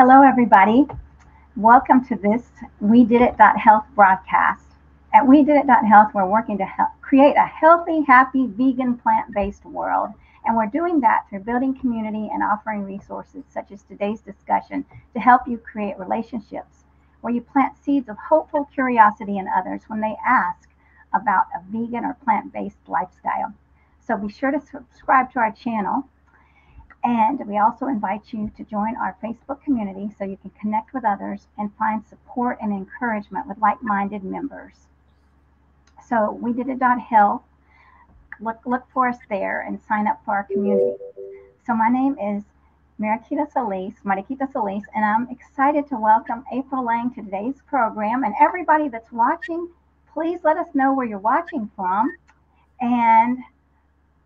Hello, everybody. Welcome to this We Did It Health broadcast. At We Did It Health, we're working to help create a healthy, happy, vegan, plant based world. And we're doing that through building community and offering resources such as today's discussion to help you create relationships where you plant seeds of hopeful curiosity in others when they ask about a vegan or plant based lifestyle. So be sure to subscribe to our channel and we also invite you to join our Facebook community so you can connect with others and find support and encouragement with like minded members. So we did it health. Look, look for us there and sign up for our community. So my name is Mariquita Solis, Mariquita Solis, and I'm excited to welcome April Lang to today's program. And everybody that's watching, please let us know where you're watching from. And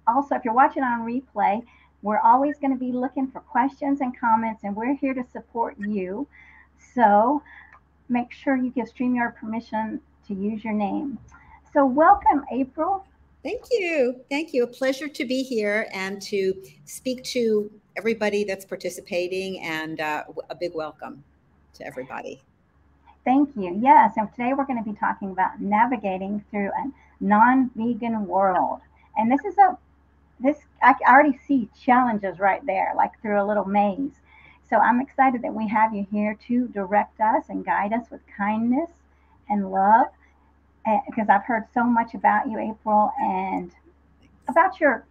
also, if you're watching on replay, we're always going to be looking for questions and comments, and we're here to support you. So make sure you give StreamYard permission to use your name. So welcome, April. Thank you. Thank you. A pleasure to be here and to speak to everybody that's participating, and uh, a big welcome to everybody. Thank you. Yes, and today we're going to be talking about navigating through a non vegan world. And this is a this I already see challenges right there, like through a little maze. So I'm excited that we have you here to direct us and guide us with kindness and love, because I've heard so much about you, April, and about your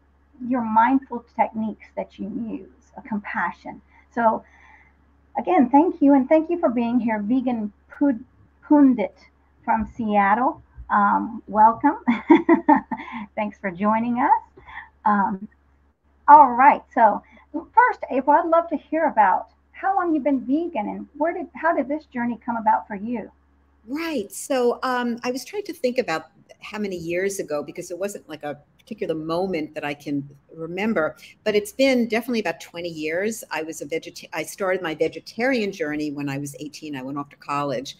your mindful techniques that you use, a compassion. So again, thank you, and thank you for being here, Vegan Pundit from Seattle. Um, welcome. Thanks for joining us. Um, all right. So first, April, I'd love to hear about how long you've been vegan and where did how did this journey come about for you? Right. So um, I was trying to think about how many years ago because it wasn't like a particular moment that I can remember, but it's been definitely about 20 years. I was a vegetarian. I started my vegetarian journey when I was 18. I went off to college,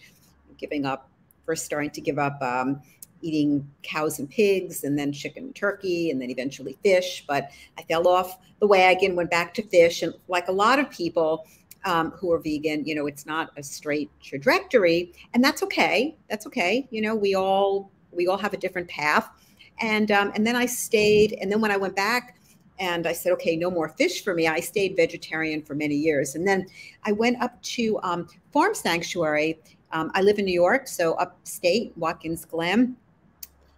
giving up, first starting to give up um, eating cows and pigs and then chicken and turkey and then eventually fish. But I fell off the wagon, went back to fish. And like a lot of people um, who are vegan, you know, it's not a straight trajectory. And that's okay. That's okay. You know, we all we all have a different path. And um, and then I stayed. And then when I went back, and I said, okay, no more fish for me. I stayed vegetarian for many years. And then I went up to um, Farm Sanctuary. Um, I live in New York, so upstate, Watkins Glen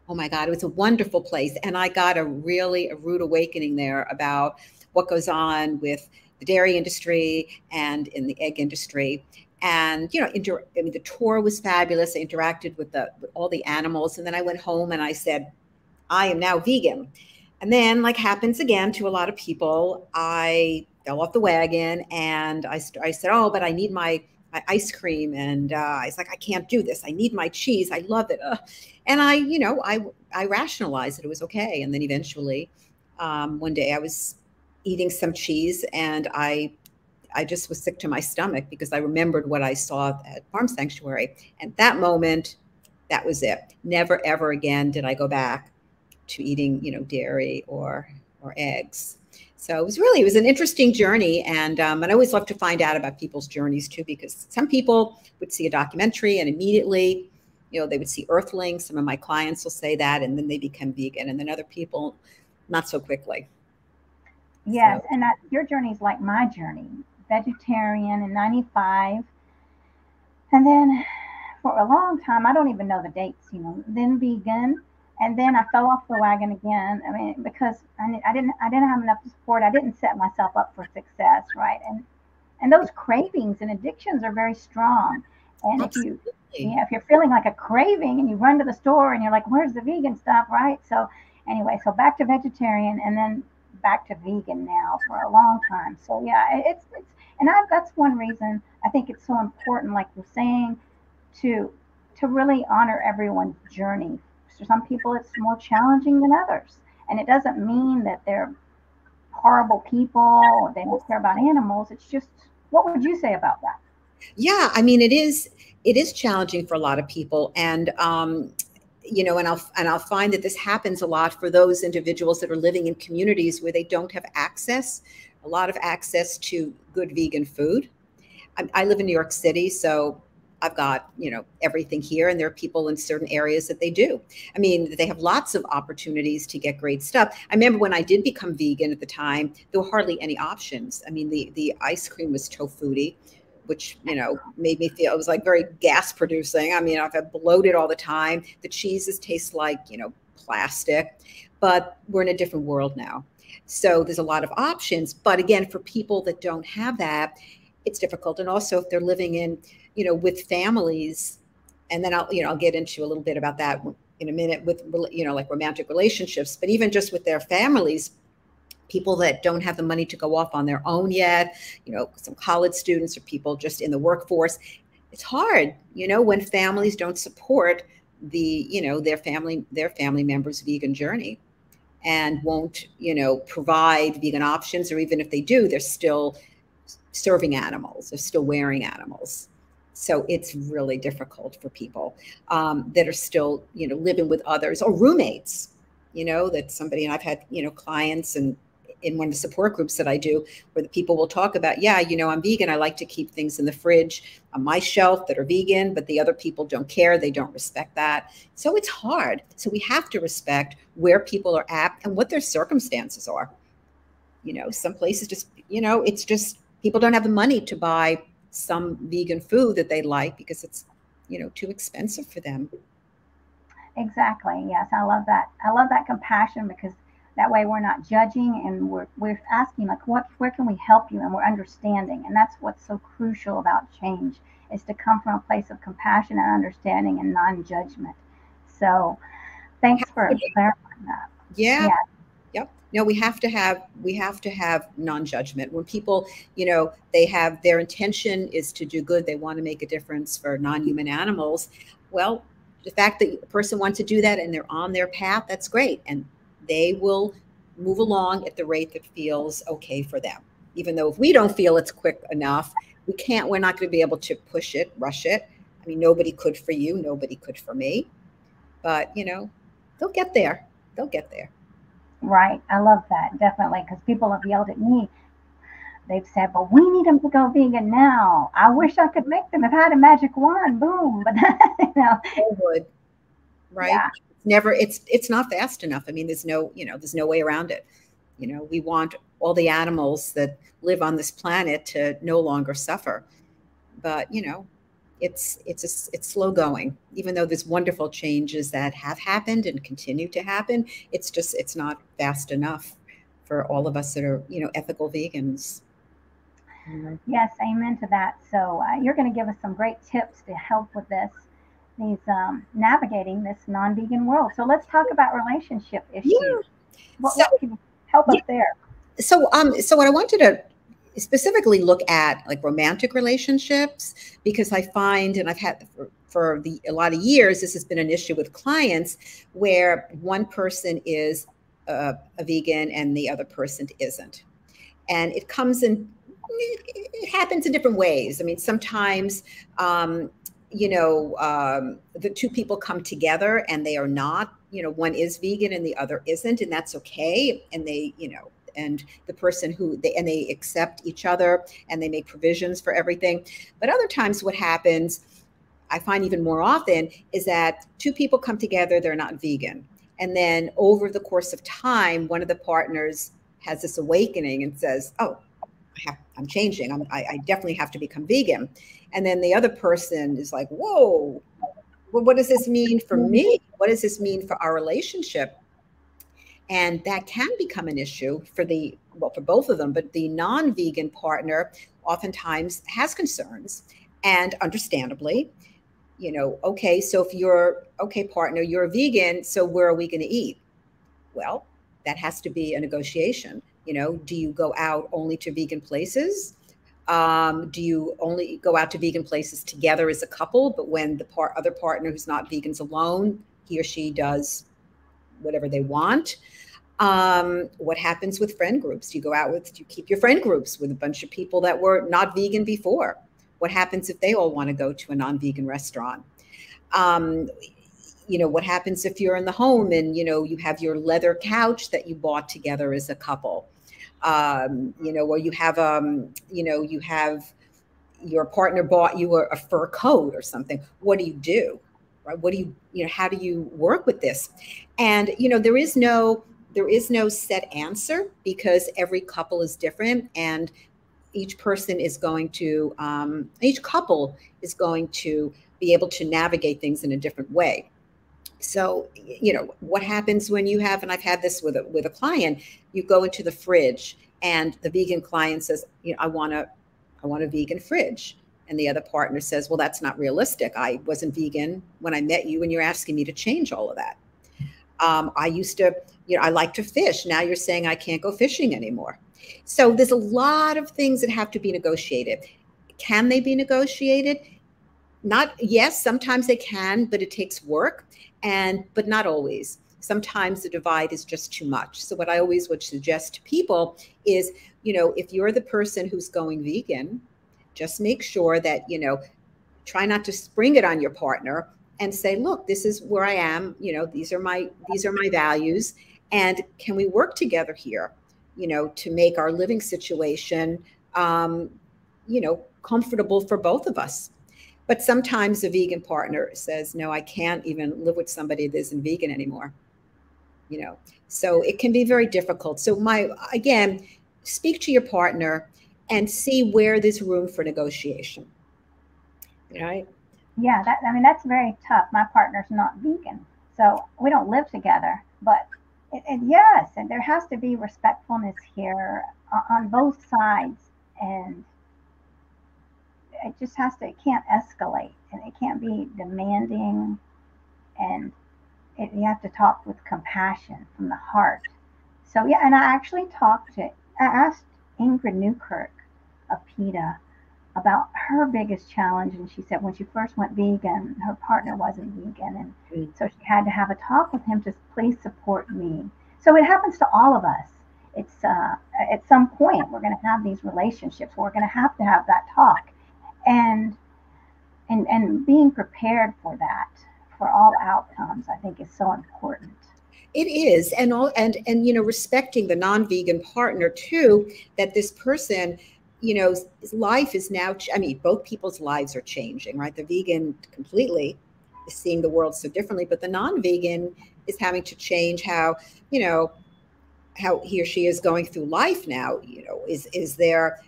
oh my God, it was a wonderful place. And I got a really a rude awakening there about what goes on with the dairy industry and in the egg industry. And you know, inter- I mean, the tour was fabulous. I interacted with the with all the animals, and then I went home and I said, "I am now vegan." And then, like happens again to a lot of people, I fell off the wagon, and I, I said, "Oh, but I need my ice cream," and uh, I was like, "I can't do this. I need my cheese. I love it." Ugh and I, you know, I I rationalized that it was okay, and then eventually, um, one day I was eating some cheese, and I I just was sick to my stomach because I remembered what I saw at Farm Sanctuary, and that moment, that was it. Never ever again did I go back to eating, you know, dairy or or eggs. So it was really it was an interesting journey, and um, and I always love to find out about people's journeys too, because some people would see a documentary and immediately you know, they would see earthlings. Some of my clients will say that, and then they become vegan. And then other people, not so quickly. Yes, so. and that, your journey is like my journey. Vegetarian in '95, and then for a long time, I don't even know the dates. You know, then vegan, and then I fell off the wagon again. I mean, because I, I didn't, I didn't have enough support. I didn't set myself up for success, right? And and those cravings and addictions are very strong. And Absolutely. if you yeah, if you're feeling like a craving and you run to the store and you're like, where's the vegan stuff, right? So anyway, so back to vegetarian and then back to vegan now for a long time. So yeah, it's it's and I, that's one reason I think it's so important, like you're saying, to to really honor everyone's journey. For some people, it's more challenging than others, and it doesn't mean that they're horrible people they don't care about animals. It's just what would you say about that? Yeah, I mean, it is it is challenging for a lot of people, and um, you know, and I'll and I'll find that this happens a lot for those individuals that are living in communities where they don't have access, a lot of access to good vegan food. I live in New York City, so I've got, you know, everything here and there are people in certain areas that they do. I mean, they have lots of opportunities to get great stuff. I remember when I did become vegan at the time, there were hardly any options. I mean, the the ice cream was Tofutti, which, you know, made me feel it was like very gas producing. I mean, I've bloated all the time. The cheeses taste like, you know, plastic, but we're in a different world now. So there's a lot of options, but again, for people that don't have that, it's difficult. And also if they're living in you know, with families, and then I'll, you know, I'll get into a little bit about that in a minute with, you know, like romantic relationships, but even just with their families, people that don't have the money to go off on their own yet, you know, some college students or people just in the workforce. It's hard, you know, when families don't support the, you know, their family, their family members' vegan journey and won't, you know, provide vegan options, or even if they do, they're still serving animals, they're still wearing animals. So it's really difficult for people um, that are still, you know, living with others or roommates. You know, that somebody and I've had, you know, clients and in one of the support groups that I do, where the people will talk about, yeah, you know, I'm vegan. I like to keep things in the fridge on my shelf that are vegan, but the other people don't care. They don't respect that. So it's hard. So we have to respect where people are at and what their circumstances are. You know, some places just, you know, it's just people don't have the money to buy some vegan food that they like because it's you know too expensive for them. Exactly yes i love that. I love that compassion because that way we're not judging and we're, we're asking like what where can we help you? And we're understanding and that's what's so crucial about change is to come from a place of compassion and understanding and non-judgment. So thanks for clarifying that. Yeah, yeah no we have to have we have to have non-judgment. When people you know they have their intention is to do good they want to make a difference for non-human animals well the fact that a person wants to do that and they're on their path that's great and they will move along at the rate that feels okay for them. Even though if we don't feel it's quick enough we can't we're not going to be able to push it rush it. I mean nobody could for you nobody could for me. But you know they'll get there they'll get there Right. I love that. Definitely. Because people have yelled at me. They've said, but we need them to go vegan now. I wish I could make them. If I had a magic wand, boom. But, you know. I would. Right. Yeah. It's never, it's, it's not fast enough. I mean, there's no, you know, there's no way around it. You know, we want all the animals that live on this planet to no longer suffer. But, you know, it's it's a, it's slow going. Even though there's wonderful changes that have happened and continue to happen it's just it's not fast enough for all of us that are you know ethical vegans. Yes amen to that. So uh, you're going to give us some great tips to help with this these um, navigating this non-vegan world. So let's talk about relationship issues. Yeah. what, so, what can help yeah. us there? So um so what i wanted to specifically look at like romantic relationships because I find, and I've had for, for the a lot of years, this has been an issue with clients where one person is a, a vegan and the other person isn't, and it comes in. It happens in different ways. I mean, sometimes. Um, you know, um, the two people come together and they are not, you know, one is vegan and the other isn't, and that's okay. And they, you know, and the person who they and they accept each other and they make provisions for everything. But other times, what happens, I find even more often, is that two people come together, they're not vegan. And then over the course of time, one of the partners has this awakening and says, Oh, I am changing. I'm, I, I definitely have to become vegan. And then the other person is like, Whoa, well, what does this mean for me? What does this mean for our relationship? And that can become an issue for the well for both of them but the non-vegan partner oftentimes has concerns and understandably you know okay so if you're okay partner you're a vegan so where are we going to eat? Well that has to be a negotiation. You know do you go out only to vegan places? Um, do you only go out to vegan places together as a couple but when the other partner who's not vegans alone he or she does whatever they want. Um, what happens with friend groups? do You go out with, do you keep your friend groups with a bunch of people that were not vegan before. What happens if they all want to go to a non vegan restaurant? Um, you know, what happens if you're in the home and, you know, you have your leather couch that you bought together as a couple? Um, you know, or you have, um, you know, you have, your partner bought you a, a fur coat or something. What do you do? Right? What do you, you know, how do you work with this? And, you know, there is no, there is no set answer because every couple is different and each person is going to, um, each couple is going to be able to navigate things in a different way. So, you know, what happens when you have, and I've had this with a, with a client, you go into the fridge and the vegan client says, you know, I want a i want a vegan fridge. And the other partner says, well, that's not realistic. I wasn't vegan when I met you and you're asking me to change all of that. Um, I used to, you know, I like to fish. Now you're saying I can't go fishing anymore. So there's a lot of things that have to be negotiated. Can they be negotiated? Not, yes, sometimes they can, but it takes work and, but not always. Sometimes the divide is just too much. So what I always would suggest to people is, you know, if you're the person who's going vegan, just make sure that, you know, try not to spring it on your partner and say, look, this is where I am, you know, these are my these are my values and can we work together here, you know, to make our living situation um, you know, comfortable for both of us. But sometimes a vegan partner says, no, I can't even live with somebody that isn't vegan anymore. You know, so it can be very difficult. So my again, speak to your partner and see where there's room for negotiation. Right? Yeah, that I mean that's very tough. My partner's not vegan, so we don't live together. But and yes, and there has to be respectfulness here on both sides, and it just has to. It can't escalate, and it can't be demanding, and it, you have to talk with compassion from the heart. So yeah, and I actually talked to. I asked Ingrid Newkirk of PETA about her biggest challenge. And she said when she first went vegan, her partner wasn't vegan. And mm. so she had to have a talk with him to please support me. So it happens to all of us. It's uh, at some point we're going to have these relationships. We're going to have to have that talk, and and and being prepared for that, for all outcomes, I think is so important. It is, and all and and you know, respecting the non-vegan partner too. That this person you know, life is now, I mean, both people's lives are changing, right? The vegan completely is seeing the world so differently, but the non vegan is having to change how, you know, how he or she is going through life now. You know, is, is there,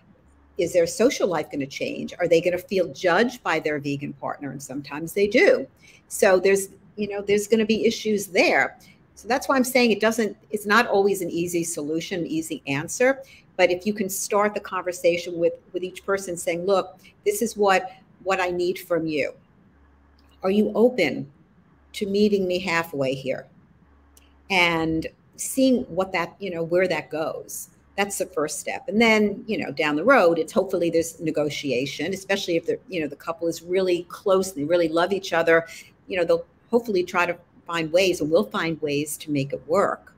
is their social life going to change? Are they going to feel judged by their vegan partner? And sometimes they do. So there's, you know, there's going to be issues there. So that's why I'm saying it doesn't, it's not always an easy solution, easy answer. But if you can start the conversation with with each person saying, "Look, this is what what I need from you. Are you open to meeting me halfway here?" And seeing what that, you know, where that goes. That's the first step. And then, you know, down the road, it's hopefully there's negotiation, especially if the, you know, the couple is really close and they really love each other. You know, they'll hopefully try to find ways and we'll find ways to make it work.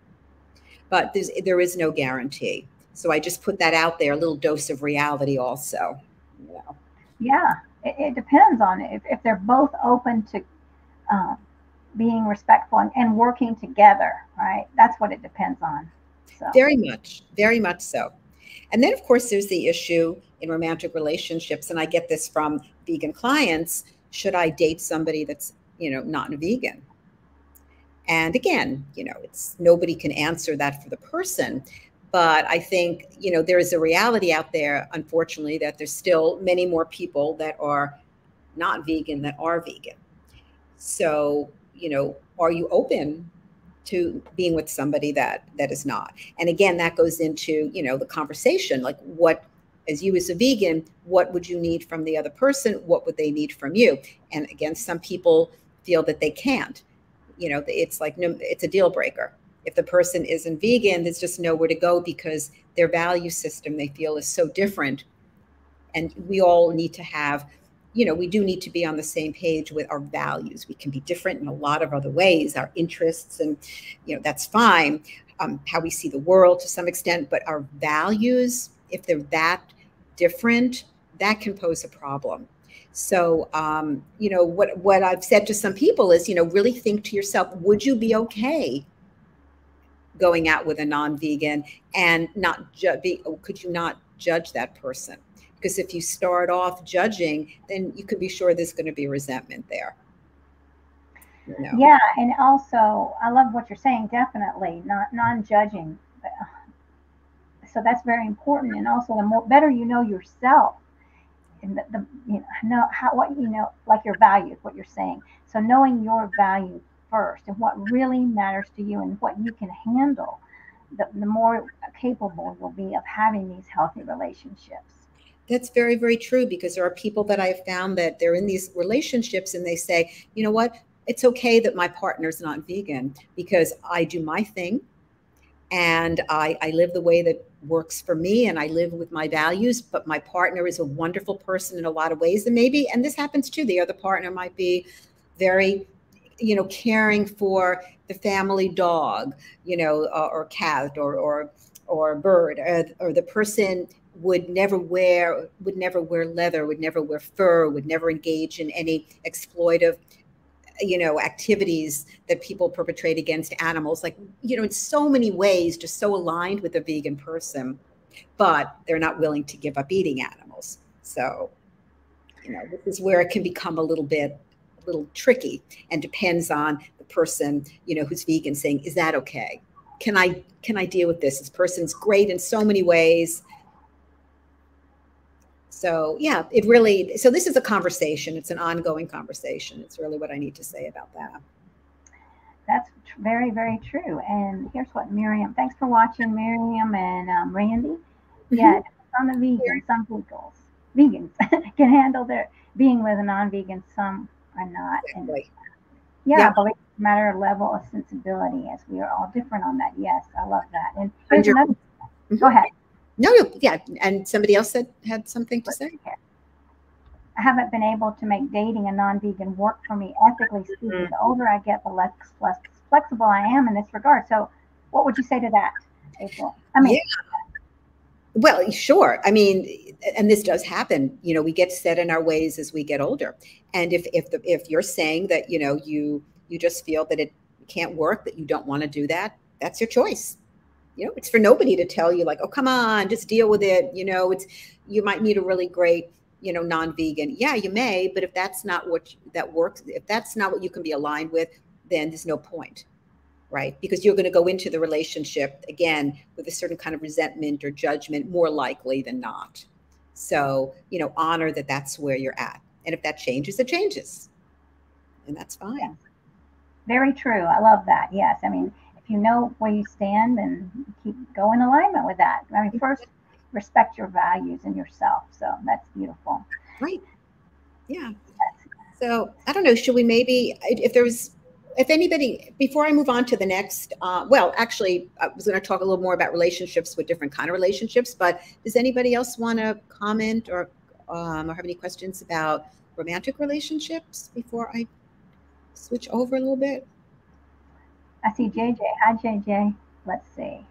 But there's, there is no guarantee. So I just put that out there, a little dose of reality also. Yeah, yeah it, it depends on it. If, if they're both open to uh, being respectful and, and, working together, right? That's what it depends on. So. Very much, very much so. And then, of course, there's the issue in romantic relationships, and I get this from vegan clients. Should I date somebody that's, you know, not a vegan? And again, you know, it's nobody can answer that for the person. But I think, you know, there is a reality out there, unfortunately, that there's still many more people that are not vegan that are vegan. So, you know, are you open to being with somebody that that is not? And again, that goes into, you know, the conversation, like what as you as a vegan, what would you need from the other person? What would they need from you? And again, some people feel that they can't. You know, it's like no, it's a deal breaker if the person isn't vegan, there's just nowhere to go because their value system they feel is so different. And we all need to have, you know, we do need to be on the same page with our values. We can be different in a lot of other ways, our interests, and, you know, that's fine. Um, how we see the world to some extent, but our values, if they're that different, that can pose a problem. So, um, you know, what what I've said to some people is, you know, really think to yourself: Would you be okay going out with a non-vegan and not ju- be, could you not judge that person Because if you start off judging, then you can be sure there's going to be resentment there. Yeah, and also I love what you're saying. Definitely, not non-judging. So that's very important, and also the more better you know yourself, and the, the you know, how what you know, like your values, what you're saying. So knowing your values first and what really matters to you and what you can handle, the, the more capable you'll be of having these healthy relationships. That's very, very true because there are people that I've found that they're in these relationships and they say, you know what, it's okay that my partner's not vegan because I do my thing and I, I live the way that works for me and I live with my values, but my partner is a wonderful person in a lot of ways. And maybe, and this happens too, the other partner might be very you know caring for the family dog you know uh, or cat or or or bird or, or the person would never wear would never wear leather would never wear fur would never engage in any exploitive you know activities that people perpetrate against animals like you know in so many ways just so aligned with a vegan person but they're not willing to give up eating animals so you know this is where it can become a little bit a little tricky and depends on the person, you know, who's vegan saying, is that okay? Can I can I deal with this? This person's great in so many ways. So yeah, it really so this is a conversation. It's an ongoing conversation. It's really what I need to say about that. That's very, very true. And here's what Miriam, thanks for watching, Miriam and um, Randy. Mm-hmm. Yeah, some of the vegans, some vegans, vegans can handle their being with a non-vegan. Some I'm not. And yeah, yeah, believe it's a matter of level of sensibility as we are all different on that. Yes, I love that. And here's another, mm-hmm. go ahead. No, no, yeah. And somebody else said had something to say. I haven't been able to make dating a non-vegan work for me ethically speaking. Mm-hmm. The older I get, the less, less flexible I am in this regard. So, what would you say to that, April? I mean, yeah. Well, sure. I mean, and this does happen. You know, we get set in our ways as we get older. And if if the if you're saying that you know you you just feel that it can't work, that you don't want to do that, that's your choice. You know, it's for nobody to tell you like, oh, come on, just deal with it. You know, it's you might need a really great you know non-vegan yeah you may but if that's not what that works if that's not what you can be aligned with then there's no point right? Because you're going to go into the relationship again with a certain kind of resentment or judgment, more likely than not. So, you know, honor that that's where you're at. And if that changes, it changes. And that's fine. Yeah. Very true. I love that. Yes. I mean, you know where you stand, then keep go in alignment with that. I mean, first, respect your values and yourself. So that's beautiful. Right. Yeah. So I don't know. Should we maybe, if there's if anybody, before I move on to the next, uh, well, actually, I was going to talk a little more about relationships with different kind of relationships. But does anybody else want to comment or um, or have any questions about romantic relationships before I switch over a little bit? I see JJ. Hi, JJ. Let's see.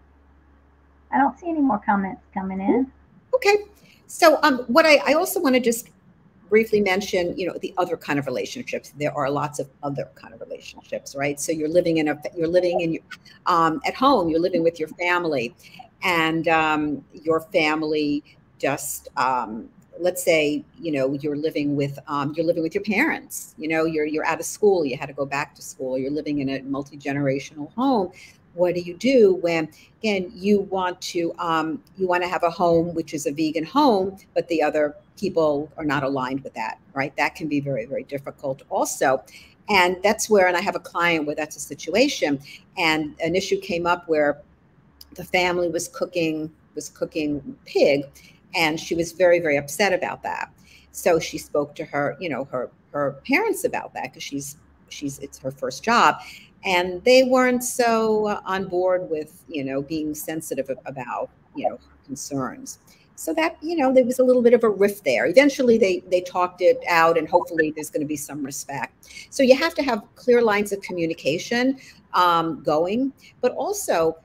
I don't see any more comments coming in. Okay. So, um, what I, I also want to just briefly mention, you know, the other kind of relationships. There are lots of other kind of relationships, right? So you're living in a, you're living in, um, at home, you're living with your family, and um, your family just, um, let's say, you know, you're living with, um, you're living with your parents. You know, you're you're out of school, you had to go back to school. You're living in a multi generational home what do you do when again you want to um, you want to have a home which is a vegan home but the other people are not aligned with that right that can be very very difficult also and that's where and i have a client where that's a situation and an issue came up where the family was cooking was cooking pig and she was very very upset about that. So she spoke to her you know her her parents about that because she's she's it's her first job. And they weren't so uh, on board with you know being sensitive about you know concerns. So that you know there was a little bit of a rift there. Eventually they they talked it out and hopefully there's going to be some respect. So you have to have clear lines of communication um, going. But also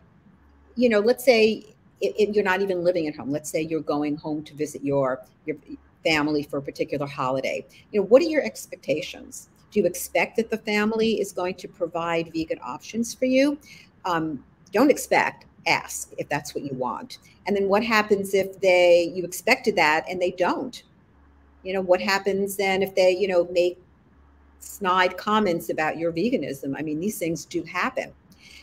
you know let's say it, it, you're not even living at home. Let's say you're going home to visit your your family for a particular holiday. You know what are your expectations? Do you expect that the family is going to provide vegan options for you? Um, don't expect, ask if that's what you want. And then what happens if they you expected that and they don't? You know what happens then if they you know make snide comments about your veganism? I mean these things do happen.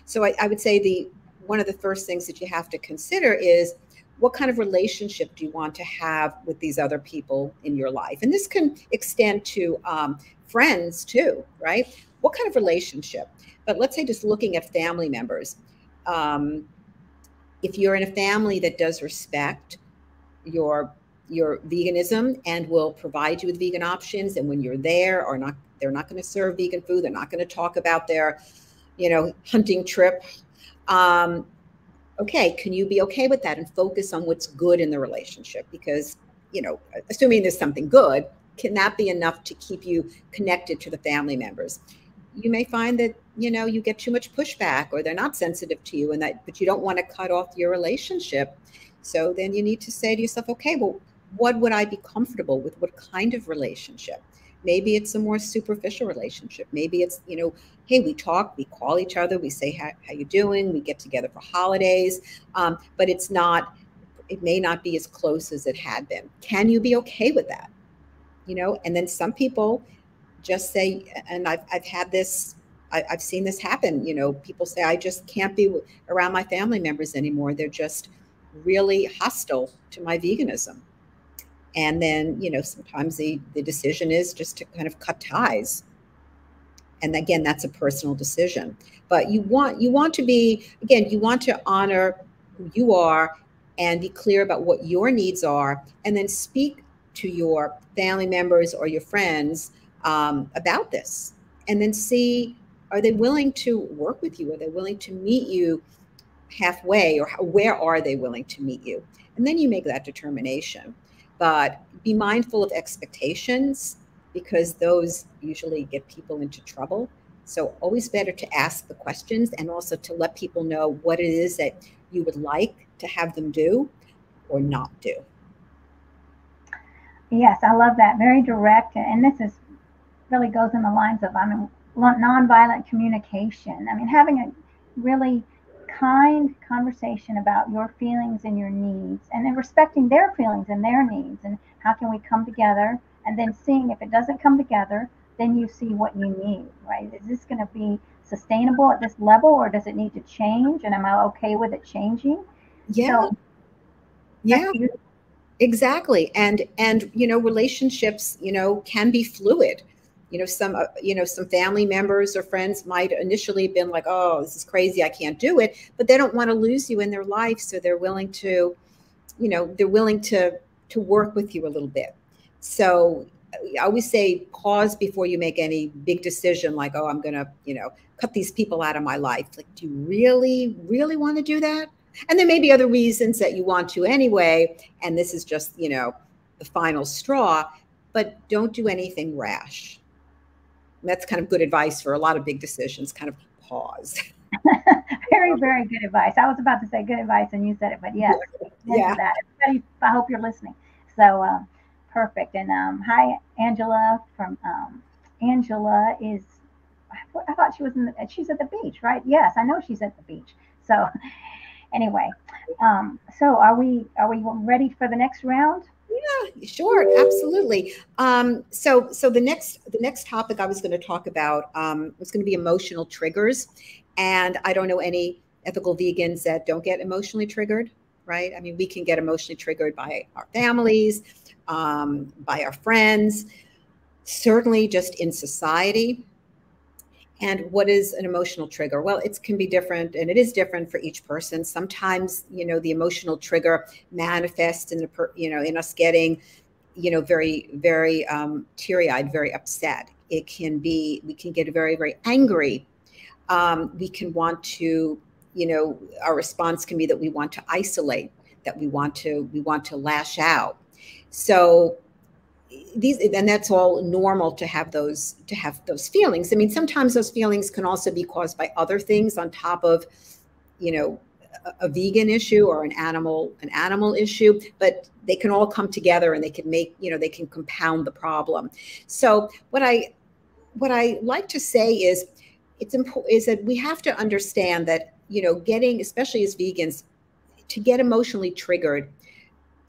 So I, I would say the one of the first things that you have to consider is what kind of relationship do you want to have with these other people in your life? And this can extend to um, friends too right? What kind of relationship? But let's say just looking at family members um, if you're in a family that does respect your your veganism and will provide you with vegan options and when you're there or not they're not going to serve vegan food they're not going to talk about their you know hunting trip um, okay can you be okay with that and focus on what's good in the relationship? Because you know assuming there's something good can that be enough to keep you connected to the family members? You may find that you know you get too much pushback or they're not sensitive to you and that but you don't want to cut off your relationship. So then you need to say to yourself okay well what would i be comfortable with? What kind of relationship? Maybe it's a more superficial relationship. Maybe it's you know hey we talk we call each other we say how, how you doing we get together for holidays um, but it's not it may not be as close as it had been can you be okay with that you know and then some people just say, and I've, I've had this, I, have seen this happen. You know, people say, I just can't be around my family members anymore. They're just really hostile to my veganism. And then, you know, sometimes the, the decision is just to kind of cut ties. And again, that's a personal decision. But you want you want to be again, you want to honor who you are and be clear about what your needs are, and then speak to your family members or your friends um, about this and then see are they willing to work with you? Are they willing to meet you halfway or where are they willing to meet you? And then you make that determination. But be mindful of expectations because those usually get people into trouble. So always better to ask the questions and also to let people know what it is that you would like to have them do or not do. Yes i love that. Very direct and this is really goes in the lines of I mean nonviolent communication. I mean having a really kind conversation about your feelings and your needs and then respecting their feelings and their needs and how can we come together and then seeing if it doesn't come together then you see what you need right? Is this going to be sustainable at this level or does it need to change and am i okay with it changing? Yeah. So, yeah exactly and and you know relationships you know can be fluid. You know some uh, you know some family members or friends might initially been like oh this is crazy i can't do it but they don't want to lose you in their life so they're willing to you know they're willing to to work with you a little bit so i always say pause before you make any big decision like oh i'm gonna you know cut these people out of my life like do you really really want to do that and there may be other reasons that you want to anyway and this is just you know the final straw but don't do anything rash that's kind of good advice for a lot of big decisions. Kind of pause. very, very good advice. I was about to say good advice, and you said it, but yes, yeah. That. Everybody, I hope you're listening. So uh, perfect. And um, hi, Angela from um, Angela is. I thought she was in. The, she's at the beach, right? Yes, I know she's at the beach. So anyway, um, so are we are we ready for the next round? Yeah, sure, absolutely. Um, so, so the next the next topic I was going to talk about um, was going to be emotional triggers, and I don't know any ethical vegans that don't get emotionally triggered, right? I mean, we can get emotionally triggered by our families, um, by our friends, certainly just in society. And what is an emotional trigger? Well, it can be different and it is different for each person. Sometimes, you know, the emotional trigger manifests in the, you know, in us getting, you know, very, very um, teary eyed, very upset. It can be, we can get very, very angry. Um, we can want to, you know, our response can be that we want to isolate, that we want to, we want to lash out. So these and that's all normal to have those to have those feelings. I mean sometimes those feelings can also be caused by other things on top of you know a, a, vegan issue or an animal an animal issue but they can all come together and they can make you know they can compound the problem. So what i what i like to say is it's important is that we have to understand that you know, getting, especially as vegans, to get emotionally triggered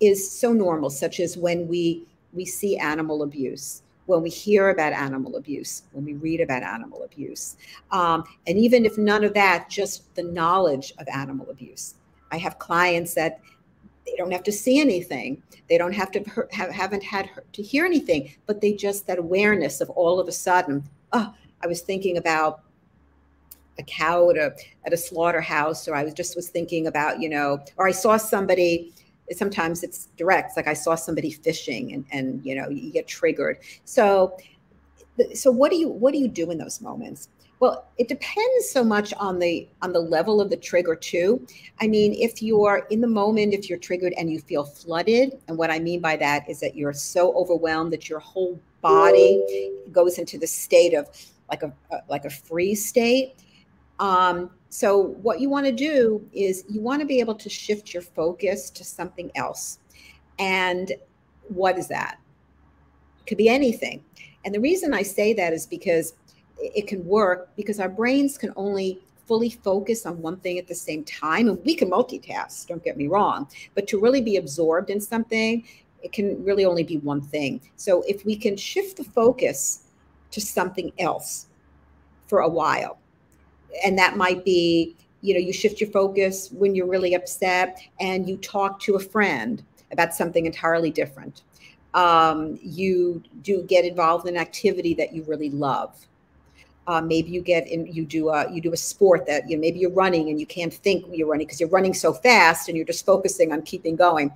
is so normal, such as when we we see animal abuse, when we hear about animal abuse, when we read about animal abuse, um, and even if none of that, just the knowledge of animal abuse. I have clients that they don't have to see anything, they don't have to have, haven't had to hear anything, but they just that awareness of all of a sudden, oh, I was thinking about a cow at a at a slaughterhouse, or I was just was thinking about, you know, or I saw somebody. Sometimes it's direct. Like I saw somebody fishing, and and you know you get triggered. So, so what do you what do you do in those moments? Well, it depends so much on the on the level of the trigger too. I mean, if you're in the moment, if you're triggered and you feel flooded, and what I mean by that is that you're so overwhelmed that your whole body goes into the state of like a, a like a freeze state um, so what you want to do is you want to be able to shift your focus to something else. And what is that? It could be anything. And the reason I say that is because it can work because our brains can only fully focus on one thing at the same time. And we can multitask, don't get me wrong. But to really be absorbed in something, it can really only be one thing. So if we can shift the focus to something else for a while, and that might be you know you shift your focus when you're really upset and you talk to a friend about something entirely different. Um, you do get involved in an activity that you really love. Uh, maybe you get in you do a you do a sport that you know maybe you're running and you can't think you're running because you're running so fast and you're just focusing on keeping going.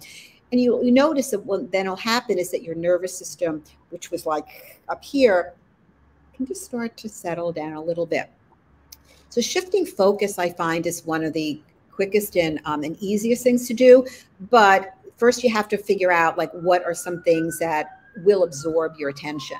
And you, you notice that what then will happen is that your nervous system which was like up here can just start to settle down a little bit so shifting focus, I find, is one of the quickest and, um, and easiest things to do. But first, you have to figure out like what are some things that will absorb your attention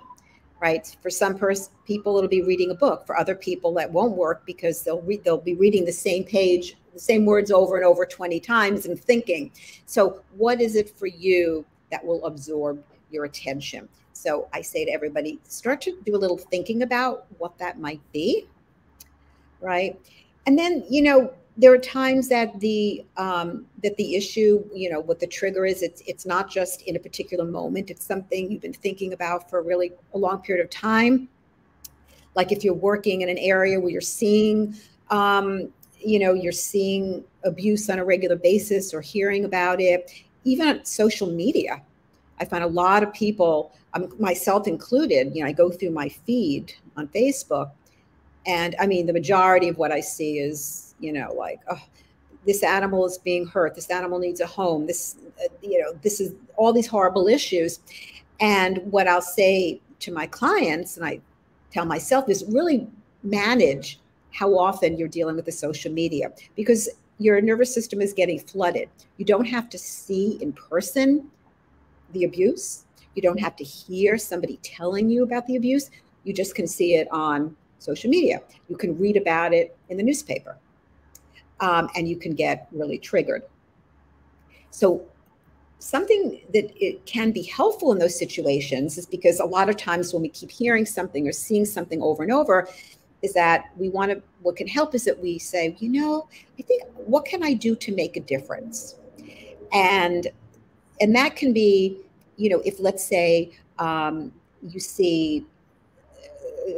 right? For some pers- people it'll be reading a book. For other people that won't work because they'll read they'll be reading the same page the same words over and over 20 times and thinking. So what is it for you that will absorb your attention? So i say to everybody start to do a little thinking about what that might be right? And then, you know, there are times that the um, that the issue, you know, what the trigger is, it's it's not just in a particular moment. It's something you've been thinking about for really a long period of time. Like if you're working in an area where you're seeing, um, you know, you're seeing abuse on a regular basis or hearing about it, even on social media. I find a lot of people, um, myself included, you know, I go through my feed on Facebook and I mean, the majority of what I see is, you know, like, oh, this animal is being hurt. This animal needs a home. This, uh, you know, this is all these horrible issues. And what I'll say to my clients, and I tell myself, is really manage how often you're dealing with the social media because your nervous system is getting flooded. You don't have to see in person the abuse. You don't have to hear somebody telling you about the abuse. You just can see it on social media. You can read about it in the newspaper, um, and you can get really triggered. So, something that it can be helpful in those situations is because a lot of times when we keep hearing something or seeing something over and over, is that we want to. What can help is that we say, you know, I think what can I do to make a difference, and and that can be, you know, if let's say um, you see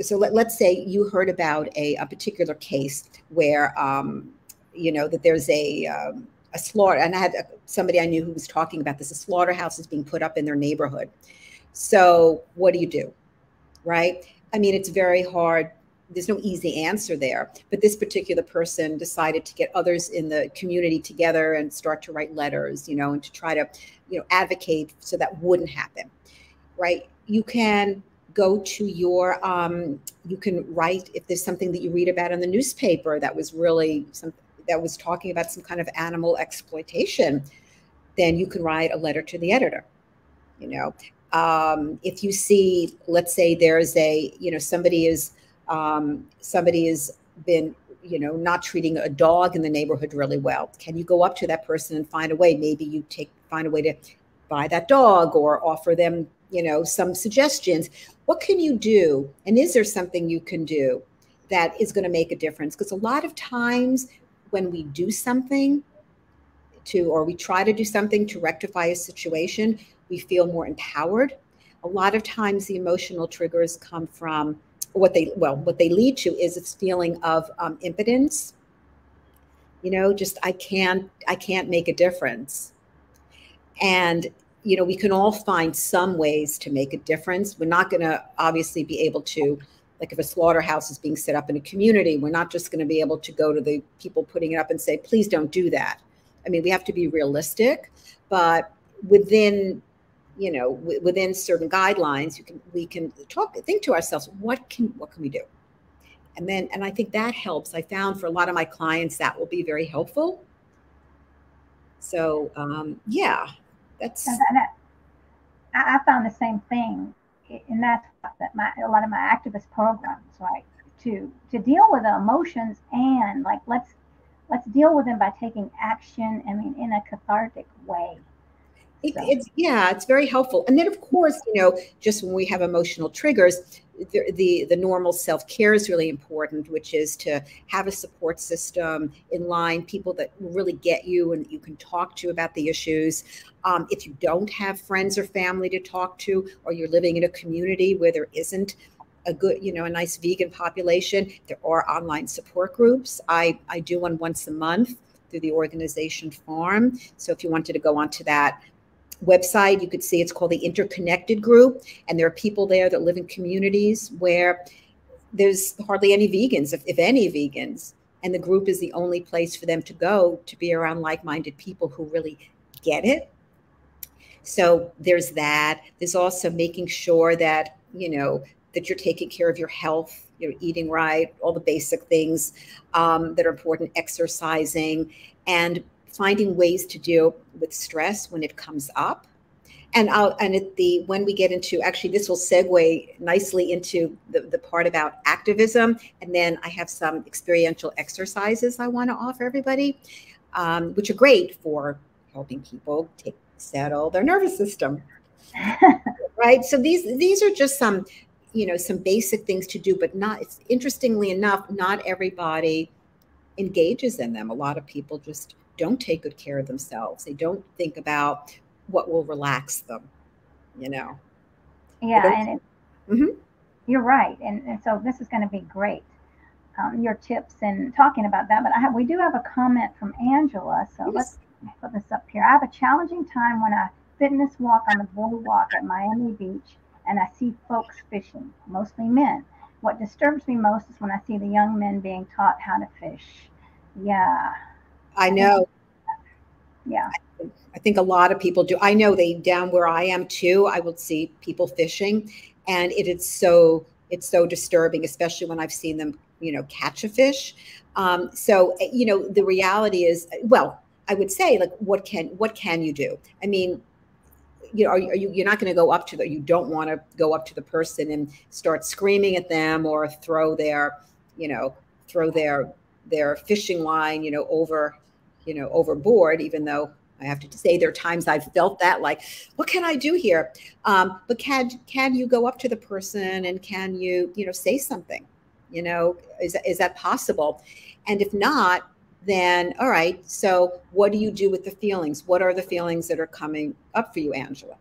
so let, us say you heard about a, a particular case where um, you know that there's a um, a slaughter and i had a, somebody i knew who was talking about this a slaughterhouse is being put up in their neighborhood. So what do you do right? I mean it's very hard. There's no easy answer there but this particular person decided to get others in the community together and start to write letters you know and to try to you know advocate so that wouldn't happen right? You can go to your um, you can write if there's something that you read about in the newspaper that was really some that was talking about some kind of animal exploitation then you can write a letter to the editor you know? Um, if you see let's say there's a you know somebody is um, somebody has been you know not treating a dog in the neighborhood really well can you go up to that person and find a way? Maybe you take find a way to buy that dog or offer them you know some suggestions what can you do and is there something you can do that is going to make a difference because a lot of times when we do something to, or we try to do something to rectify a situation, we feel more empowered. A lot of times the emotional triggers come from what they, well, what they lead to is this feeling of um, impotence. You know, just I can't, I can't make a difference. And you know, we can all find some ways to make a difference. We're not going to obviously be able to, like if a slaughterhouse is being set up in a community, we're not just going to be able to go to the people putting it up and say, please don't do that. I mean, we have to be realistic, but within, you know, within certain guidelines, you can we can talk, think to ourselves, what can what can we do? And then, and I think that helps. I found for a lot of my clients that will be very helpful. So um, yeah, that's And I, I found the same thing, and that's that my a lot of my activist programs, right? To to deal with the emotions and like let's let's deal with them by taking action. I mean, in a cathartic way. It, So- it's yeah, it's very helpful. And then of course, you know, just when we have emotional triggers, the the, the normal self care is really important, which is to have a support system in line, people that really get you and you can talk to about the issues. Um, if you don't have friends or family to talk to, or you're living in a community where there isn't a good, you know, a nice vegan population, there are online support groups. I I do one once a month through the organization Farm. So if you wanted to go onto that website, you could see it's called the Interconnected Group, and there are people there that live in communities where there's hardly any vegans, if, if any vegans, and the group is the only place for them to go to be around like-minded people who really get it. So there's that. There's also making sure that you know that you're taking care of your health, you're eating right, all the basic things um, that are important, exercising, and finding ways to deal with stress when it comes up. And I'll, and at the when we get into actually this will segue nicely into the, the part about activism, and then I have some experiential exercises I want to offer everybody, um, which are great for helping people take settle their nervous system. right. So these these are just some you know some basic things to do, but not. It's interestingly enough, not everybody engages in them. A lot of people just don't take good care of themselves. They don't think about what will relax them, you know. Yeah, and it, Mhm. you're right, and, and so this is going to be great. Um, your tips and talking about that, but I have, we do have a comment from Angela. So Yes. let's put this up here. I have a challenging time when I fitness walk on the boardwalk at Miami Beach, and I see folks fishing, mostly men. What disturbs me most is when I see the young men being taught how to fish. Yeah, I know. yeah, I think a lot of people do. I know they down where I am too. I will see people fishing, and it is so it's so disturbing, especially when I've seen them, you know, catch a fish. Um, so eh, you know, the reality is, well, I would say, like, what can what can you do? I mean, you know, are, you- are you you're not going to go up to the you don't want to go up to the person and start screaming at them or throw their, you know, throw their their fishing line, you know, over, you know, overboard, even though I have to say there are times I've felt that like, what can I do here? Um, but can can you go up to the person and can you you know say something? You know, is is that possible? And if not, then all right. So what do you do with the feelings? What are the feelings that are coming up for you, Angela?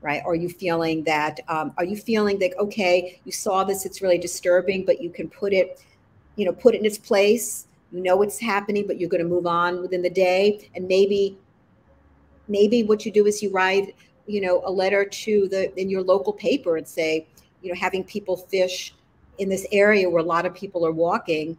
Right? Are you feeling that? Um, are you feeling like okay, you saw this, it's really disturbing, but you can put it, you know, put it in its place. You know what's happening, but you're going to move on within the day, and maybe maybe what you do is you write you know a letter to the in your local paper and say you know having people fish in this area where a lot of people are walking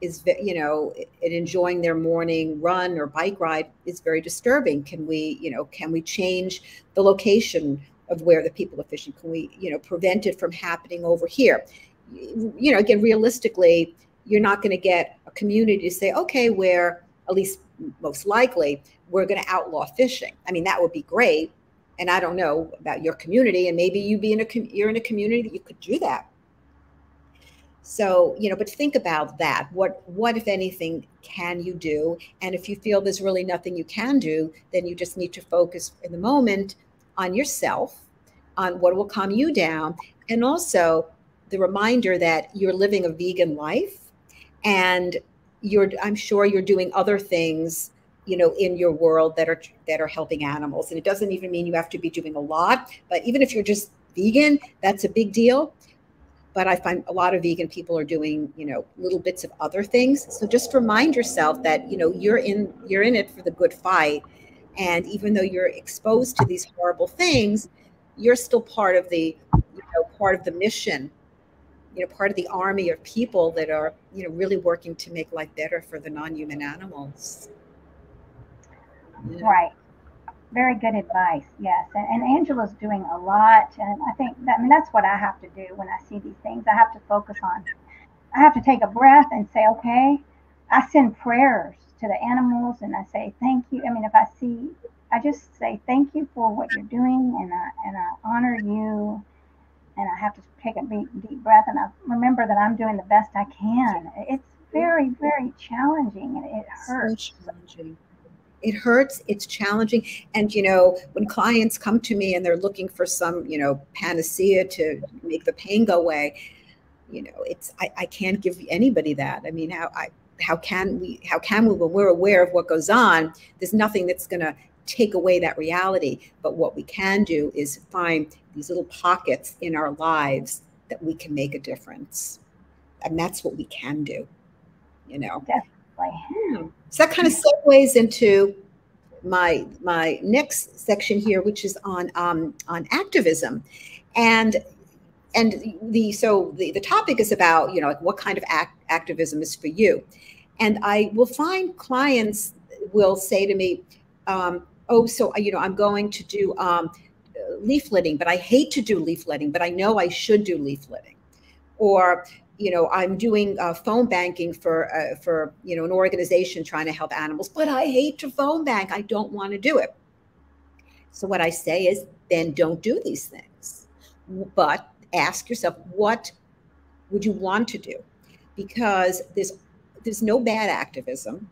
is you know and enjoying their morning run or bike ride is very disturbing. Can we you know can we change the location of where the people are fishing? Can we you know prevent it from happening over here? You know again realistically you're not going to get a community to say okay where at least most likely we're going to outlaw fishing. I mean, that would be great. And I don't know about your community, and maybe you be in a you're in a community that you could do that. So you know, but think about that. What what if anything can you do? And if you feel there's really nothing you can do, then you just need to focus in the moment on yourself, on what will calm you down, and also the reminder that you're living a vegan life, and you're i'm sure you're doing other things you know in your world that are that are helping animals. And it doesn't even mean you have to be doing a lot but even if you're just vegan that's a big deal. But i find a lot of vegan people are doing you know little bits of other things. So just remind yourself that you know you're in you're in it for the good fight. And even though you're exposed to these horrible things you're still part of the you know part of the mission you know part of the army of people that are you know really working to make life better for the non-human animals. Yeah. right. Very good advice yes. And, and angela's doing a lot and i think that I mean that's what i have to do when i see these things. I have to focus on i have to take a breath and say okay i send prayers to the animals and i say thank you. I mean if i see i just say thank you for what you're doing and i and i honor you and I have to take a deep, deep breath and I remember that I'm doing the best I can. It's very, very challenging and it hurts. So. It hurts, it's challenging. And, you know, when clients come to me and they're looking for some, you know, panacea to make the pain go away, you know, it's, I, I can't give anybody that. I mean, how, I, how can we, how can we, when we're aware of what goes on, there's nothing that's going to take away that reality. But what we can do is find these little pockets in our lives that we can make a difference. And that's what we can do, you know. Definitely. So that kind of segues into my my next section here, which is on um, on activism, and and the so the, the topic is about you know like what kind of act, activism is for you, and I will find clients will say to me, um, oh, so you know, I'm going to do um, leafletting, but I hate to do leafletting, but I know I should do leafletting, or you know, I'm doing uh, phone banking for uh, for you know an organization trying to help animals, but I hate to phone bank. I don't want to do it. So what I say is, then don't do these things, but ask yourself, what would you want to do? Because there's there's no bad activism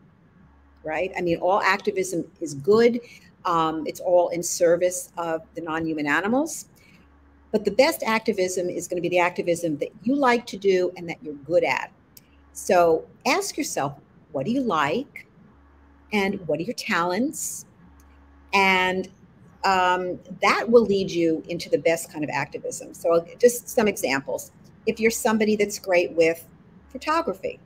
right? I mean, all activism is good. Um, it's all in service of the non human animals. But the best activism is going to be the activism that you like to do and that you're good at. So ask yourself, what do you like? And what are your talents? And um, that will lead you into the best kind of activism. So, just some examples. If you're somebody that's great with photography,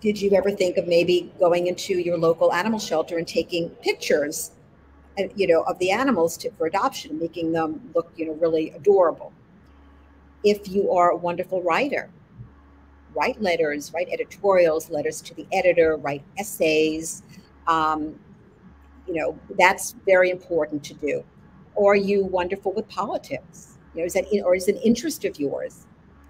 did you ever think of maybe going into your local animal shelter and taking pictures uh, you know of the animals to, for adoption making them look you know really adorable? If you are a wonderful writer write letters write editorials letters to the editor write essays um, you know that's very important to do. Are you wonderful with politics? You know is that or is an interest of yours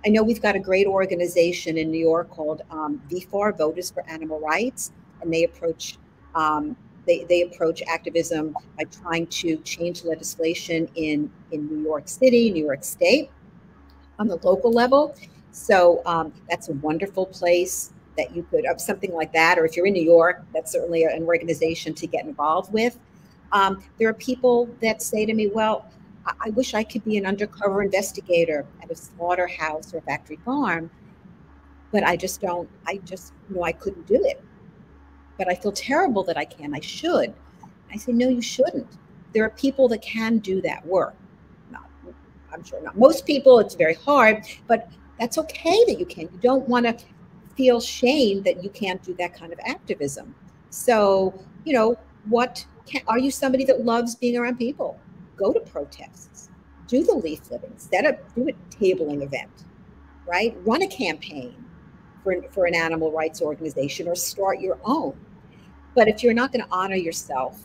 I know we've got a great organization in New York called um, VFAR, Voters for Animal Rights, and they approach um, they, they approach activism by trying to change legislation in in New York City, New York State, on the local level. So um, that's a wonderful place that you could of something like that, or if you're in New York, that's certainly an organization to get involved with. Um, there are people that say to me, "Well, I wish I could be an undercover investigator at a slaughterhouse or a factory farm, but I just don't, I just know I couldn't do it. But I feel terrible that I can. I should. I say, no, you shouldn't. There are people that can do that work. Not, I'm sure not most people, it's very hard, but that's okay that you can. You don't want to feel shame that you can't do that kind of activism. So, you know, what can, are you somebody that loves being around people? Go to protests, do the leafleting, set up, do a tabling event, right? Run a campaign for, for an animal rights organization or start your own. But if you're not going to honor yourself